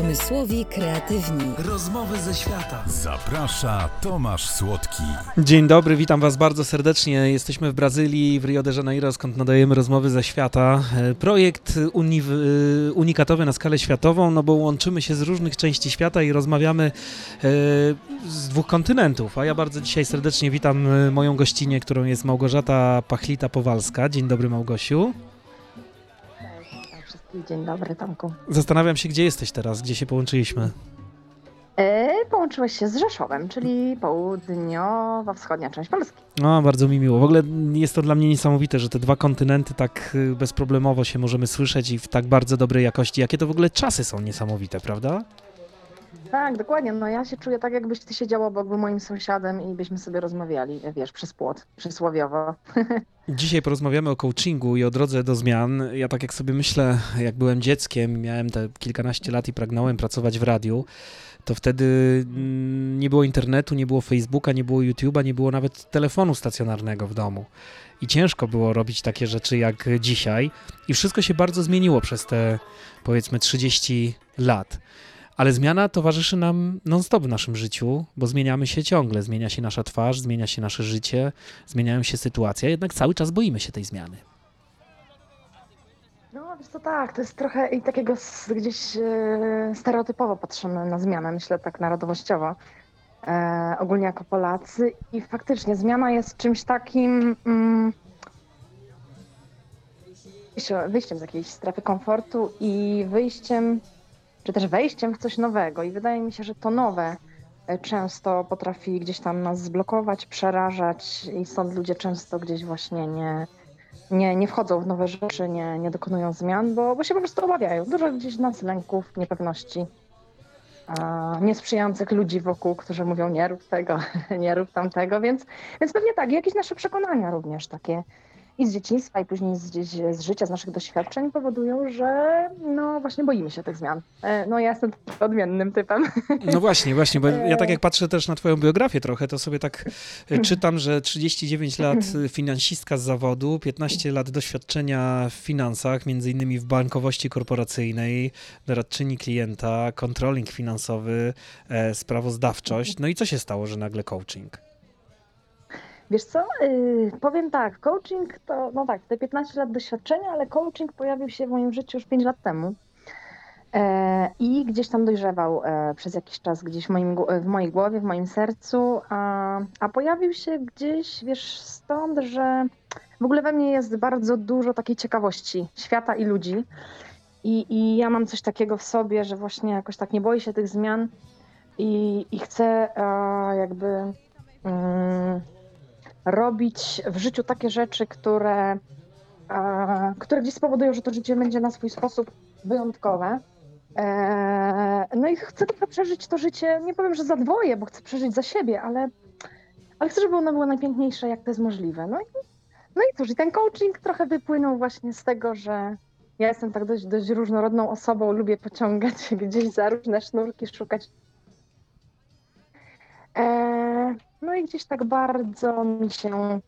Pomysłowi kreatywni. Rozmowy ze świata. Zaprasza Tomasz Słodki. Dzień dobry, witam Was bardzo serdecznie. Jesteśmy w Brazylii, w Rio de Janeiro, skąd nadajemy rozmowy ze świata. E, Projekt uni e, unikatowy na skalę światową, no bo łączymy się z różnych części świata i rozmawiamy e, z dwóch kontynentów. A ja bardzo dzisiaj serdecznie witam moją gościnę, którą jest Małgorzata Pachlita-Powalska. Dzień dobry, Małgosiu. Dzień dobry, Tomku. Zastanawiam się, gdzie jesteś teraz, gdzie się połączyliśmy. E, połączyłeś się z Rzeszowem, czyli południowo-wschodnia część Polski. No, bardzo mi miło. W ogóle jest to dla mnie niesamowite, że te dwa kontynenty tak y, bezproblemowo się możemy słyszeć i w tak bardzo dobrej jakości. Jakie to w ogóle czasy są niesamowite, prawda? Tak, dokładnie. No ja się czuję tak, jakbyś ty siedział obok moim sąsiadem i byśmy sobie rozmawiali, wiesz, przez płot, przysłowiowo. Dzisiaj porozmawiamy o coachingu i o drodze do zmian. Ja tak jak sobie myślę, jak byłem dzieckiem, miałem te kilkanaście lat i pragnąłem pracować w radiu, to wtedy mm, nie było internetu, nie było Facebooka, nie było YouTube'a, nie było nawet telefonu stacjonarnego w domu. I ciężko było robić takie rzeczy jak dzisiaj. I wszystko się bardzo zmieniło przez te powiedzmy 30 lat. Ale zmiana towarzyszy nam non-stop w naszym życiu, bo zmieniamy się ciągle. Zmienia się nasza twarz, zmienia się nasze życie, zmieniają się sytuacje, jednak cały czas boimy się tej zmiany. No wiesz to tak, to jest trochę i takiego gdzieś e, stereotypowo patrzymy na zmianę, myślę tak narodowościowo, e, ogólnie jako Polacy i faktycznie zmiana jest czymś takim mm, wyjście- wyjściem z jakiejś strefy komfortu i wyjściem, czy też wejściem w coś nowego i wydaje mi się, że to nowe e, często potrafi gdzieś tam nas zblokować, przerażać i stąd ludzie często gdzieś właśnie nie, nie, nie wchodzą w nowe rzeczy, nie, nie dokonują zmian, bo, bo się po prostu obawiają. Dużo gdzieś nas lęków, niepewności, niesprzyjających ludzi wokół, którzy mówią nie rób tego, nie rób tamtego, więc, więc pewnie tak, jakieś nasze przekonania również takie i z dzieciństwa, i później z, z życia, z naszych doświadczeń powodują, że no właśnie boimy się tych zmian. E, No ja jestem odmiennym typem. No właśnie, właśnie, bo ja tak jak patrzę też na twoją biografię trochę, to sobie tak e, czytam, że 39 lat e, finansistka z zawodu, 15 lat doświadczenia w finansach, między innymi w bankowości korporacyjnej, doradczyni klienta, controlling finansowy, e, sprawozdawczość. No i co się stało, że nagle coaching? Wiesz co, yy, powiem tak, coaching to, no tak, te 15 lat doświadczenia, ale coaching pojawił się w moim życiu już 5 lat temu. E, I gdzieś tam dojrzewał e, przez jakiś czas gdzieś w, moim, w mojej głowie, w moim sercu, a, a pojawił się gdzieś, wiesz, stąd, że w ogóle we mnie jest bardzo dużo takiej ciekawości świata i ludzi. I, I ja mam coś takiego w sobie, że właśnie jakoś tak nie boję się tych zmian i, i chcę e, jakby mm, robić w życiu takie rzeczy, które, e, które gdzieś spowodują, że to życie będzie na swój sposób wyjątkowe. E, no i chcę trochę przeżyć to życie, nie powiem, że za dwoje, bo chcę przeżyć za siebie, ale, ale chcę, żeby ono było najpiękniejsze, jak to jest możliwe. No i, no i cóż, i ten coaching trochę wypłynął właśnie z tego, że ja jestem tak dość, dość różnorodną osobą, lubię pociągać gdzieś za różne sznurki, szukać no i gdzieś tak bardzo mi się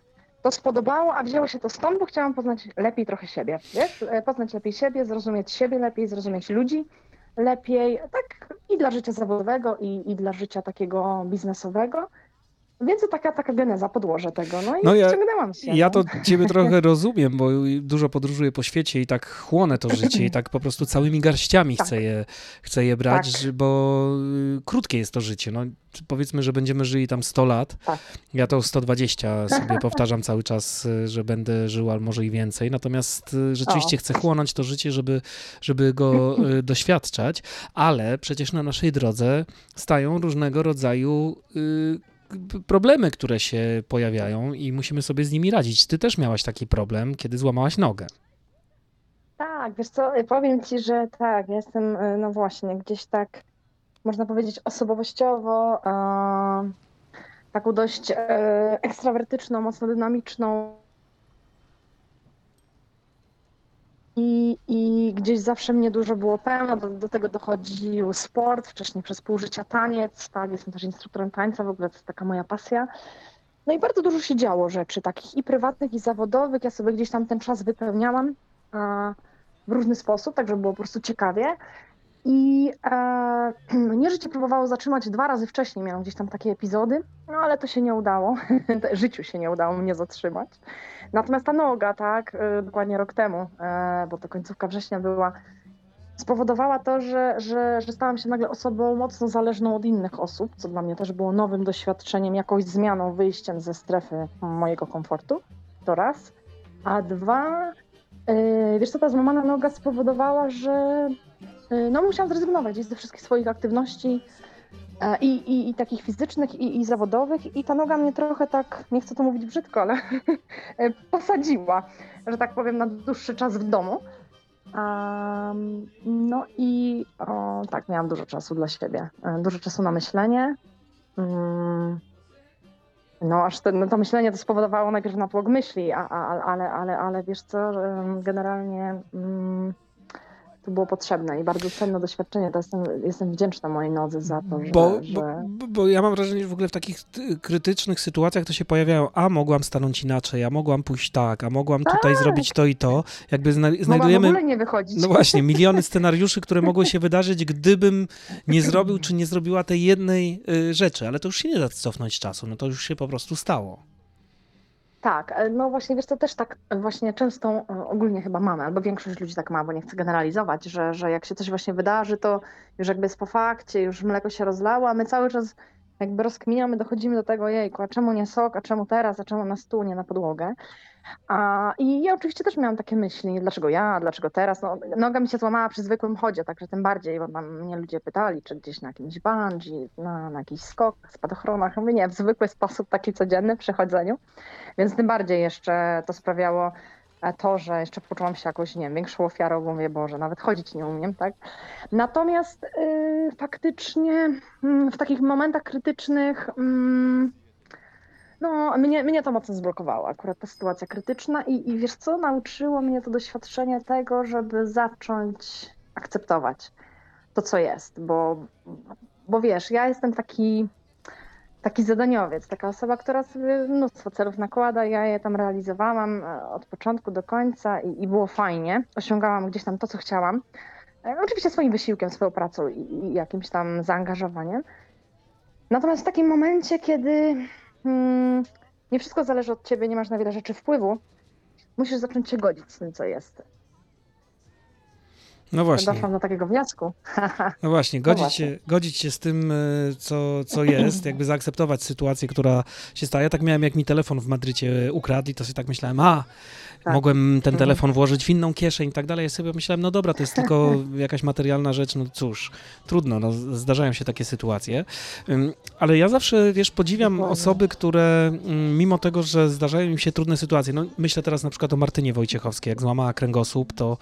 to spodobało, a wzięło się to stąd, bo chciałam poznać lepiej trochę siebie, wiesz? E, Poznać lepiej siebie, zrozumieć siebie lepiej, zrozumieć ludzi lepiej, tak i dla życia zawodowego, i, i dla życia takiego biznesowego. Więc to taka, taka geneza, podłoże tego. No i No ja- się. Ja no. to ciebie trochę rozumiem, bo dużo podróżuję po świecie i tak chłonę to życie i tak po prostu całymi garściami Tak. chcę je, chcę je brać, Tak. bo y, krótkie jest to życie. No, powiedzmy, że będziemy żyli tam 100 lat. Tak. Ja to 120 sobie powtarzam cały czas, y, że będę żył, albo może i więcej. Natomiast y, rzeczywiście O. chcę chłonąć to życie, żeby, żeby go doświadczać, ale przecież na naszej drodze stają różnego rodzaju y, problemy, które się pojawiają i musimy sobie z nimi radzić. Ty też miałaś taki problem, kiedy złamałaś nogę. Tak, wiesz co, y, powiem ci, że tak, ja jestem, y, no właśnie, gdzieś tak, można powiedzieć, osobowościowo, e, taką dość e, ekstrawertyczną, mocno dynamiczną. I, I gdzieś zawsze mnie dużo było pełno, do, do tego dochodził sport, wcześniej przez pół życia taniec, tak, jestem też instruktorem tańca, w ogóle to jest taka moja pasja. No i bardzo dużo się działo rzeczy, takich i prywatnych, i zawodowych, ja sobie gdzieś tam ten czas wypełniałam. w różny sposób, tak żeby było po prostu ciekawie. I e, mnie życie próbowało zatrzymać dwa razy wcześniej, miałam gdzieś tam takie epizody, no ale to się nie udało. Życiu się nie udało mnie zatrzymać. Natomiast ta noga, tak, e, dokładnie rok temu, e, bo to końcówka września była, spowodowała to, że, że, że stałam się nagle osobą mocno zależną od innych osób, co dla mnie też było nowym doświadczeniem, jakąś zmianą, wyjściem ze strefy mojego komfortu. To raz. A dwa, e, wiesz co, ta złamana noga spowodowała, że no musiałam zrezygnować ze wszystkich swoich aktywności e, i, i, i takich fizycznych, i, i zawodowych i ta noga mnie trochę tak, nie chcę to mówić brzydko, ale e, posadziła, że tak powiem, na dłuższy czas w domu. Um, no i o, tak, miałam dużo czasu dla siebie, e, dużo czasu na myślenie. Mm, no, aż ten, no, to myślenie to spowodowało najpierw natłok myśli, a, a, ale, ale, ale wiesz co, generalnie mm, to było potrzebne i bardzo cenne doświadczenie. To jestem, jestem wdzięczna mojej nodze za to, że, Bo, że... bo, bo- ja mam wrażenie, że w ogóle w takich y, krytycznych sytuacjach to się pojawiają, a mogłam stanąć inaczej, a mogłam pójść tak, a mogłam tutaj Tak. zrobić to i to. Jakby zna, Mogłam w znajdujemy, ogóle nie wychodzić. no właśnie, miliony scenariuszy, które mogły się wydarzyć, gdybym nie zrobił czy nie zrobiła tej jednej y, rzeczy, ale to już się nie da cofnąć czasu, no to już się po prostu stało. Tak, e, no właśnie, wiesz, to też tak właśnie często e, ogólnie chyba mamy, albo większość ludzi tak ma, bo nie chcę generalizować, że, że jak się coś właśnie wydarzy, to już jakby jest po fakcie, już mleko się rozlało, a my cały czas jakby rozkminiamy, dochodzimy do tego, jejku, a czemu nie sok, a czemu teraz, a czemu na stół, nie na podłogę. A, I ja oczywiście też miałam takie myśli, dlaczego ja, dlaczego teraz, no, noga mi się złamała przy zwykłym chodzie, także tym bardziej, bo tam mnie ludzie pytali, czy gdzieś na jakimś bungee, na, na jakichś skokach, spadochronach, mówię, nie, w zwykły sposób, taki codzienny przy chodzeniu. Więc tym bardziej jeszcze to sprawiało e, to, że jeszcze poczułam się jakoś, nie wiem, większą ofiarą, bo mówię, Boże, nawet chodzić nie umiem, tak? Natomiast y, faktycznie mm, w takich momentach krytycznych mm, no, mnie, mnie to mocno zblokowało, akurat ta sytuacja krytyczna i, i wiesz co, nauczyło mnie to doświadczenie tego, żeby zacząć akceptować to, co jest, bo, bo wiesz, ja jestem taki taki zadaniowiec, taka osoba, która sobie mnóstwo celów nakłada, ja je tam realizowałam e, od początku do końca i, i było fajnie. Osiągałam gdzieś tam to, co chciałam. E, Oczywiście swoim wysiłkiem, swoją pracą i, i jakimś tam zaangażowaniem. Natomiast w takim momencie, kiedy mm, nie wszystko zależy od ciebie, nie masz na wiele rzeczy wpływu, musisz zacząć się godzić z tym, co jest. No właśnie. Doszłam do takiego wniosku. No właśnie, godzić, właśnie. Się, godzić się z tym, y, co, co jest, jakby zaakceptować sytuację, która się staje. Ja tak miałem, jak mi telefon w Madrycie ukradł i to sobie tak myślałem, a, Tak. mogłem ten Mhm. telefon włożyć w inną kieszeń i tak dalej. Ja sobie myślałem, no dobra, to jest tylko jakaś materialna rzecz, no cóż, trudno, no, zdarzają się takie sytuacje. Ale ja zawsze, wiesz, podziwiam Dokładnie. osoby, które mm, mimo tego, że zdarzają im się trudne sytuacje, no myślę teraz na przykład o Martynie Wojciechowskiej, jak złamała kręgosłup, to,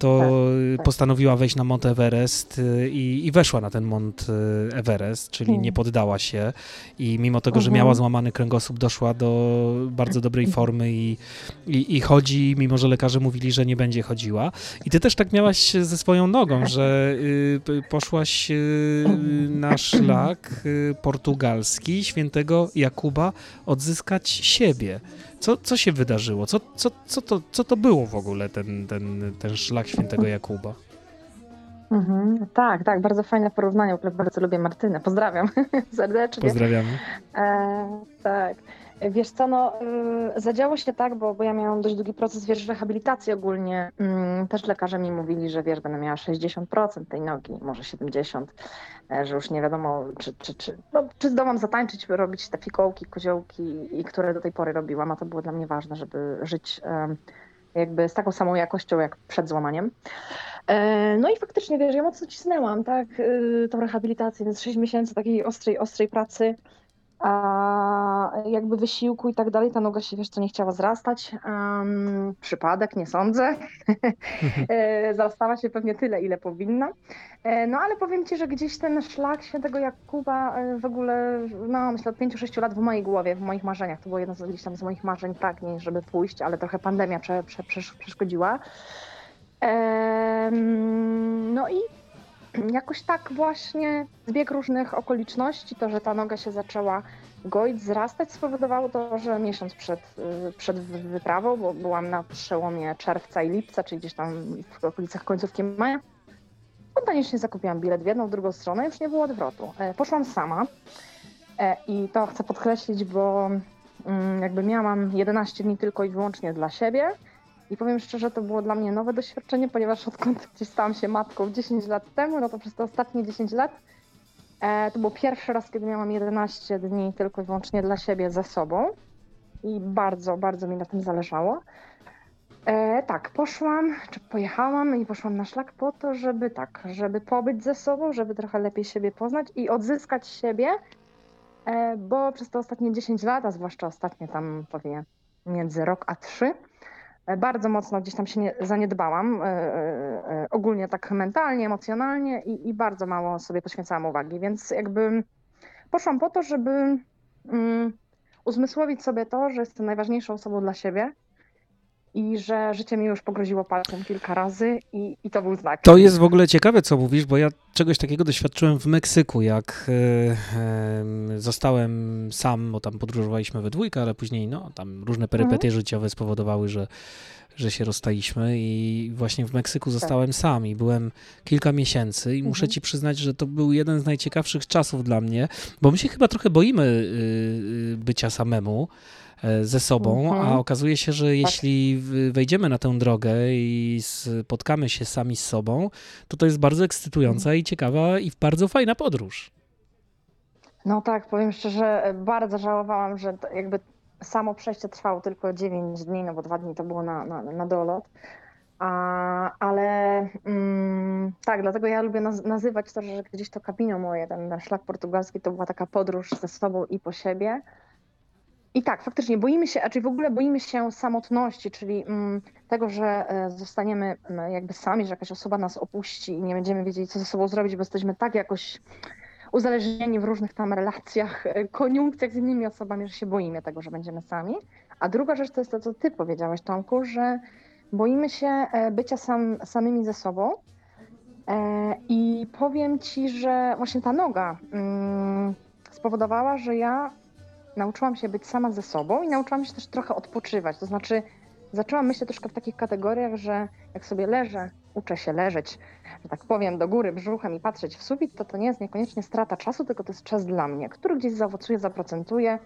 to Tak, tak. postanowiła wejść na Mont Everest y, i, i weszła na ten Mont y, Everest, czyli Hmm. nie poddała się i mimo tego, że Mhm. miała złamany kręgosłup, doszła do bardzo dobrej formy i, i, i chodzi, mimo że lekarze mówili, że nie będzie chodziła. I ty też tak miałaś ze swoją nogą, że y, poszłaś y, na szlak y, portugalski świętego Jakuba odzyskać siebie. Co, co się wydarzyło? Co, co, co, to, co to było w ogóle ten, ten, ten szlak świętego Jakuba? Mhm, tak, tak, bardzo fajne porównanie. W ogóle bardzo lubię Martynę. Pozdrawiam serdecznie. Pozdrawiamy. E, tak. Wiesz co, no, y, zadziało się tak, bo, bo ja miałam dość długi proces, wiesz, rehabilitacji ogólnie. Mm, Też lekarze mi mówili, że wiesz, będę miała 60% tej nogi, może 70%, e, że już nie wiadomo, czy, czy, czy, no, czy zdołam zatańczyć, robić te fikołki, koziołki, które do tej pory robiłam, a to było dla mnie ważne, żeby żyć jakby z taką samą jakością jak przed złamaniem. E, No i faktycznie, wiesz, ja mocno cisnęłam, tak, y, tą rehabilitację, więc 6 miesięcy takiej ostrej, ostrej pracy, jakby wysiłku i tak dalej, ta noga się, wiesz co, nie chciała zrastać. Em, przypadek, nie sądzę. E, Zarastała się pewnie tyle, ile powinna. E, No ale powiem Ci, że gdzieś ten szlak świętego Jakuba e, w ogóle, no myślę od 5-6 lat w mojej głowie, w moich marzeniach, to było jedno z, gdzieś tam z moich marzeń, pragnień, żeby pójść, ale trochę pandemia prze, prze, przesz- przeszkodziła. Em, No i jakoś tak właśnie zbieg różnych okoliczności, to, że ta noga się zaczęła goić, zrastać, spowodowało to, że miesiąc przed, y, przed wy- wyprawą, bo byłam na przełomie czerwca i lipca, czyli gdzieś tam w okolicach końcówki maja, spontanicznie zakupiłam bilet w jedną, w drugą stronę, już nie było odwrotu. E, Poszłam sama e, i to chcę podkreślić, bo mm, jakby miałam 11 dni tylko i wyłącznie dla siebie. I powiem szczerze, to było dla mnie nowe doświadczenie, ponieważ odkąd gdzieś stałam się matką 10 lat temu, no to przez te ostatnie 10 lat e, to był pierwszy raz, kiedy miałam 11 dni tylko i wyłącznie dla siebie ze sobą. I bardzo, bardzo mi na tym zależało. E, tak, poszłam, czy pojechałam i poszłam na szlak po to, żeby tak, żeby pobyć ze sobą, żeby trochę lepiej siebie poznać i odzyskać siebie, e, bo przez te ostatnie 10 lat, a zwłaszcza ostatnie tam powie między rok a trzy, bardzo mocno gdzieś tam się nie, zaniedbałam, e, e, e, ogólnie tak mentalnie, emocjonalnie i, i bardzo mało sobie poświęcałam uwagi, więc jakby poszłam po to, żeby mm, uzmysłowić sobie to, że jestem najważniejszą osobą dla siebie, i że życie mi już pogroziło palcem kilka razy i, i to był znak. To jest w ogóle ciekawe, co mówisz, bo ja czegoś takiego doświadczyłem w Meksyku, jak e, e, zostałem sam, bo tam podróżowaliśmy we dwójkę, ale później no, tam różne perypetie życiowe spowodowały, że, że się rozstaliśmy i właśnie w Meksyku zostałem sam i byłem kilka miesięcy i muszę Mhm. ci przyznać, że to był jeden z najciekawszych czasów dla mnie, bo my się chyba trochę boimy y, y, bycia samemu ze sobą, Mhm. a okazuje się, że jeśli w- wejdziemy na tę drogę i spotkamy się sami z sobą, to to jest bardzo ekscytująca i ciekawa i bardzo fajna podróż. No tak, powiem szczerze, e, bardzo żałowałam, że jakby samo przejście trwało tylko 9 dni, no bo dwa dni to było na, na, na dolot. A, ale mm, tak, dlatego ja lubię naz- nazywać to, że gdzieś to kabino moje, ten, ten szlak portugalski, to była taka podróż ze sobą i po siebie. I tak, faktycznie boimy się, a czy w ogóle boimy się samotności, czyli mm, tego, że e, zostaniemy mm, jakby sami, że jakaś osoba nas opuści i nie będziemy wiedzieli, co ze sobą zrobić, bo jesteśmy tak jakoś uzależnieni w różnych tam relacjach, e, koniunkcjach z innymi osobami, że się boimy tego, że będziemy sami. A druga rzecz to jest to, co ty powiedziałeś, Tomku, że boimy się e, bycia sam, samymi ze sobą. I powiem ci, że właśnie ta noga mm, spowodowała, że ja nauczyłam się być sama ze sobą i nauczyłam się też trochę odpoczywać. To znaczy, zaczęłam myśleć troszkę w takich kategoriach, że jak sobie leżę, uczę się leżeć, że tak powiem, do góry brzuchem i patrzeć w sufit, to to nie jest niekoniecznie strata czasu, tylko to jest czas dla mnie, który gdzieś zaowocuje, zaprocentuje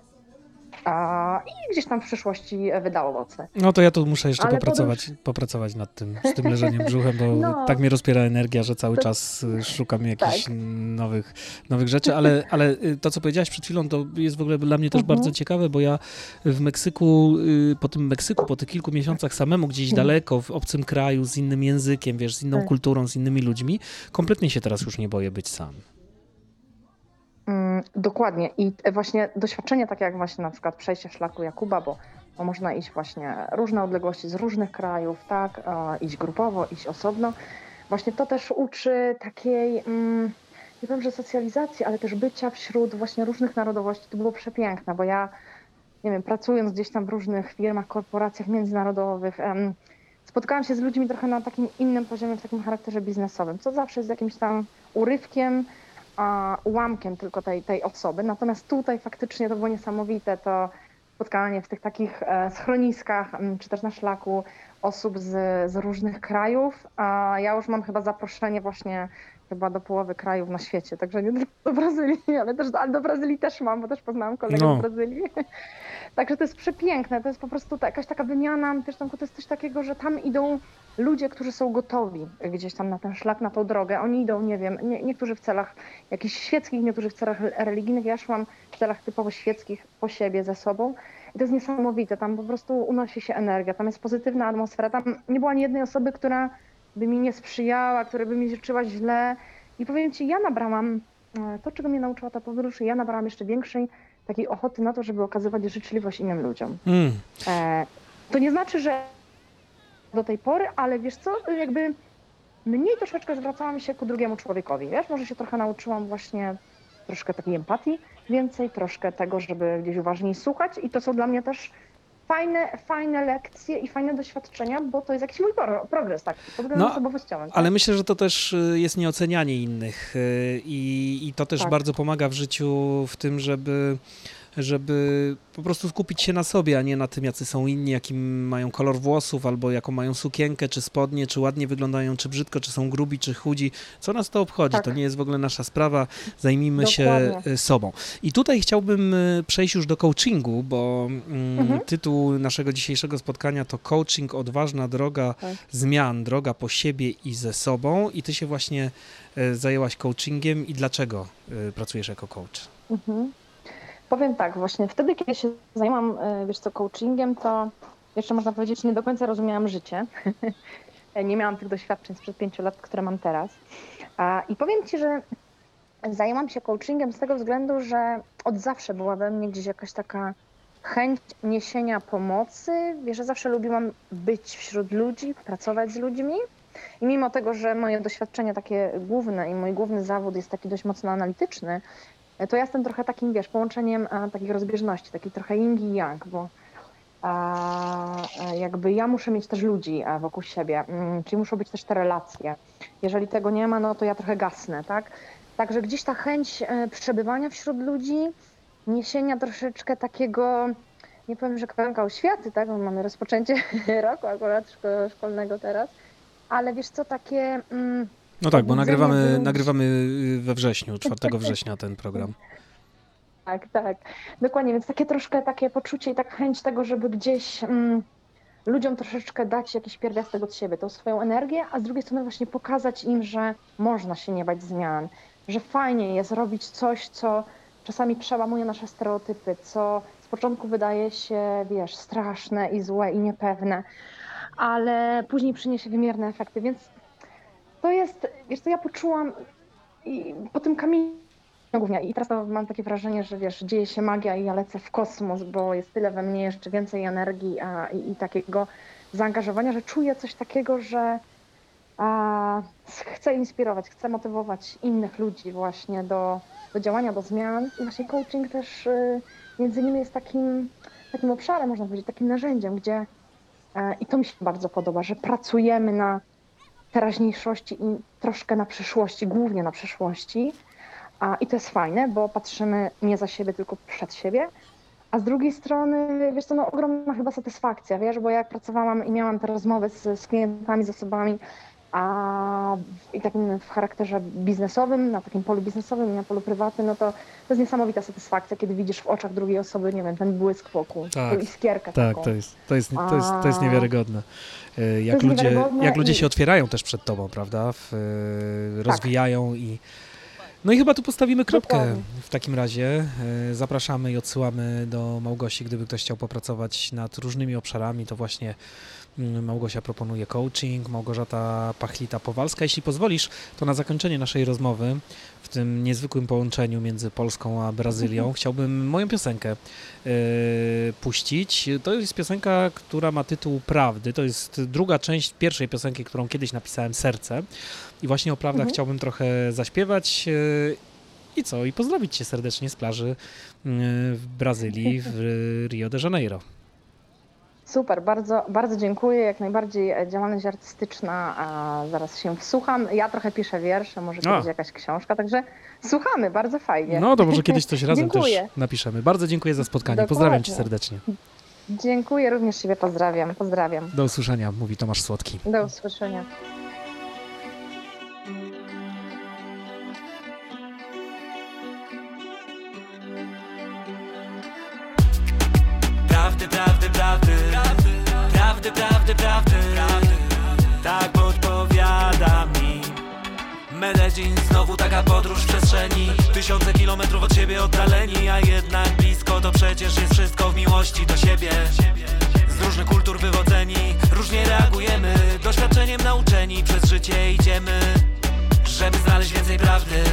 a, i gdzieś tam w przyszłości e, wyda owoce. No to ja tu muszę jeszcze Ale popracować, popracować nad tym, z tym leżeniem brzuchem, bo No. tak mnie rozpiera energia, że cały To- czas y, szukam jakichś Tak. nowych, nowych rzeczy, ale, ale y, to, co powiedziałaś przed chwilą, to jest w ogóle dla mnie też Mhm. bardzo ciekawe, bo ja w Meksyku, y, po tym Meksyku, po tych kilku miesiącach samemu gdzieś Mhm. daleko, w obcym kraju, z innym językiem, wiesz, z inną Tak. kulturą, z innymi ludźmi, kompletnie się teraz już nie boję być sam. Mm, dokładnie. I właśnie doświadczenie takie jak właśnie na przykład przejście szlaku Jakuba, bo, bo można iść właśnie różne odległości z różnych krajów, tak, iść grupowo, iść osobno. Właśnie to też uczy takiej, mm, nie wiem, że socjalizacji, ale też bycia wśród właśnie różnych narodowości. To było przepiękne, bo ja, nie wiem, pracując gdzieś tam w różnych firmach, korporacjach międzynarodowych, spotkałam się z ludźmi trochę na takim innym poziomie, w takim charakterze biznesowym, co zawsze jest jakimś tam urywkiem, a, ułamkiem tylko tej, tej osoby. Natomiast tutaj faktycznie to było niesamowite, to spotkanie w tych takich e, schroniskach, czy też na szlaku osób z, z różnych krajów. A ja już mam chyba zaproszenie właśnie chyba do połowy krajów na świecie, także nie tylko do Brazylii, ale też ale do Brazylii też mam, bo też poznałam kolegę No. z Brazylii. Także to jest przepiękne, to jest po prostu ta, jakaś taka wymiana, też tam to jest coś takiego, że tam idą ludzie, którzy są gotowi gdzieś tam na ten szlak, na tą drogę. Oni idą, nie wiem, nie, niektórzy w celach jakichś świeckich, niektórzy w celach religijnych. Ja szłam w celach typowo świeckich po siebie ze sobą. I to jest niesamowite, tam po prostu unosi się energia, tam jest pozytywna atmosfera. Tam nie było ani jednej osoby, która by mi nie sprzyjała, która by mi życzyła źle. I powiem ci, ja nabrałam e, to, czego mnie nauczyła ta podróż, ja nabrałam jeszcze większej takiej ochoty na to, żeby okazywać życzliwość innym ludziom. Mm. E, to nie znaczy, że do tej pory, ale wiesz co, jakby mniej troszeczkę zwracałam się ku drugiemu człowiekowi, wiesz, może się trochę nauczyłam właśnie troszkę takiej empatii, więcej troszkę tego, żeby gdzieś uważniej słuchać i to są dla mnie też fajne, fajne lekcje i fajne doświadczenia, bo to jest jakiś mój pro- progres, tak, pod względem No, osobowościowym. tak? Ale myślę, że to też y, jest nieocenianie innych y, i, i to też Tak. bardzo pomaga w życiu w tym, żeby żeby po prostu skupić się na sobie, a nie na tym, jacy są inni, jaki mają kolor włosów, albo jaką mają sukienkę, czy spodnie, czy ładnie wyglądają, czy brzydko, czy są grubi, czy chudzi. Co nas to obchodzi? Tak. To nie jest w ogóle nasza sprawa. Zajmijmy się Dokładnie. e, sobą. I tutaj chciałbym e, przejść już do coachingu, bo mm, Mhm. tytuł naszego dzisiejszego spotkania to Coaching Odważna droga Tak. zmian, droga po siebie i ze sobą. I ty się właśnie e, zajęłaś coachingiem i dlaczego pracujesz jako coach? Mhm. Powiem tak, właśnie wtedy, kiedy się zajęłam, e, wiesz co, coachingiem, to jeszcze można powiedzieć, nie do końca rozumiałam życie. nie miałam tych doświadczeń sprzed pięciu lat, które mam teraz. I powiem Ci, że zajęłam się coachingiem z tego względu, że od zawsze była we mnie gdzieś jakaś taka chęć niesienia pomocy. Wiesz, że zawsze lubiłam być wśród ludzi, pracować z ludźmi. I mimo tego, że moje doświadczenie takie główne i mój główny zawód jest taki dość mocno analityczny, to ja jestem trochę takim, wiesz, połączeniem a, takich rozbieżności, taki trochę yin i yang, bo a, jakby ja muszę mieć też ludzi wokół siebie, mm, czyli muszą być też te relacje. Jeżeli tego nie ma, no to ja trochę gasnę, tak? Także gdzieś ta chęć e, przebywania wśród ludzi, niesienia troszeczkę takiego, nie powiem, że kawałka oświaty, tak? Bo mamy rozpoczęcie roku akurat szko- szkolnego teraz, ale wiesz co, takie... Mm, No tak, bo nagrywamy, nagrywamy y, we wrześniu, 4 września ten program. Tak, tak. Dokładnie, więc takie troszkę takie poczucie i taka chęć tego, żeby gdzieś mm, ludziom troszeczkę dać jakiś pierwiastek od siebie, tą swoją energię, a z drugiej strony właśnie pokazać im, że można się nie bać zmian, że fajnie jest robić coś, co czasami przełamuje nasze stereotypy, co z początku wydaje się, wiesz, straszne i złe i niepewne, ale później przyniesie wymierne efekty, więc to jest, wiesz co, ja poczułam i po tym kamieniu głównie. I teraz to mam takie wrażenie, że wiesz, dzieje się magia i ja lecę w kosmos, bo jest tyle we mnie jeszcze więcej energii a, i, i takiego zaangażowania, że czuję coś takiego, że a, chcę inspirować, chcę motywować innych ludzi właśnie do, do działania, do zmian. I właśnie coaching też y, między innymi jest takim, takim obszarem, można powiedzieć, takim narzędziem, gdzie e, i to mi się bardzo podoba, że pracujemy na teraźniejszości i troszkę na przyszłości, głównie na przyszłości. A, I to jest fajne, bo patrzymy nie za siebie, tylko przed siebie. A z drugiej strony, wiesz co, no ogromna chyba satysfakcja, wiesz, bo jak pracowałam i miałam te rozmowy z, z klientami, z osobami, a i takim w charakterze biznesowym, na takim polu biznesowym i na polu prywatnym, no to to jest niesamowita satysfakcja, kiedy widzisz w oczach drugiej osoby, nie wiem, ten błysk wokół, Tak, iskierkę Tak, taką. to jest, to jest, to jest, to jest niewiarygodne. E, Jak, jest ludzie, jak ludzie i- się otwierają też przed tobą, prawda? W, e, Tak. rozwijają i. No i chyba tu postawimy kropkę w takim razie. E, Zapraszamy i odsyłamy do Małgosi, gdyby ktoś chciał popracować nad różnymi obszarami, to właśnie Małgosia proponuje coaching, Małgorzata Pachlita-Powalska. Jeśli pozwolisz, to na zakończenie naszej rozmowy w tym niezwykłym połączeniu między Polską a Brazylią chciałbym moją piosenkę e, puścić. To jest piosenka, która ma tytuł Prawdy. To jest druga część pierwszej piosenki, którą kiedyś napisałem Serce. I właśnie o prawdach Mhm. chciałbym trochę zaśpiewać. e, I co? I pozdrowić Cię serdecznie z plaży e, w Brazylii, w Rio de Janeiro. Super, bardzo, bardzo dziękuję. Jak najbardziej e, działalność artystyczna, a zaraz się wsłucham. Ja trochę piszę wiersze, może A. kiedyś jakaś książka, także słuchamy, bardzo fajnie. No to może kiedyś coś razem też napiszemy. Bardzo dziękuję za spotkanie. Dokładnie. Pozdrawiam Cię serdecznie. Dziękuję, również Ciebie pozdrawiam. Pozdrawiam. Do usłyszenia, mówi Tomasz Słodki. Do usłyszenia. W przestrzeni. Tysiące kilometrów od siebie oddaleni A jednak blisko to przecież jest wszystko w miłości do siebie. Z różnych kultur wywodzeni Różnie reagujemy. Doświadczeniem nauczeni Przez życie idziemy Żeby znaleźć więcej prawdy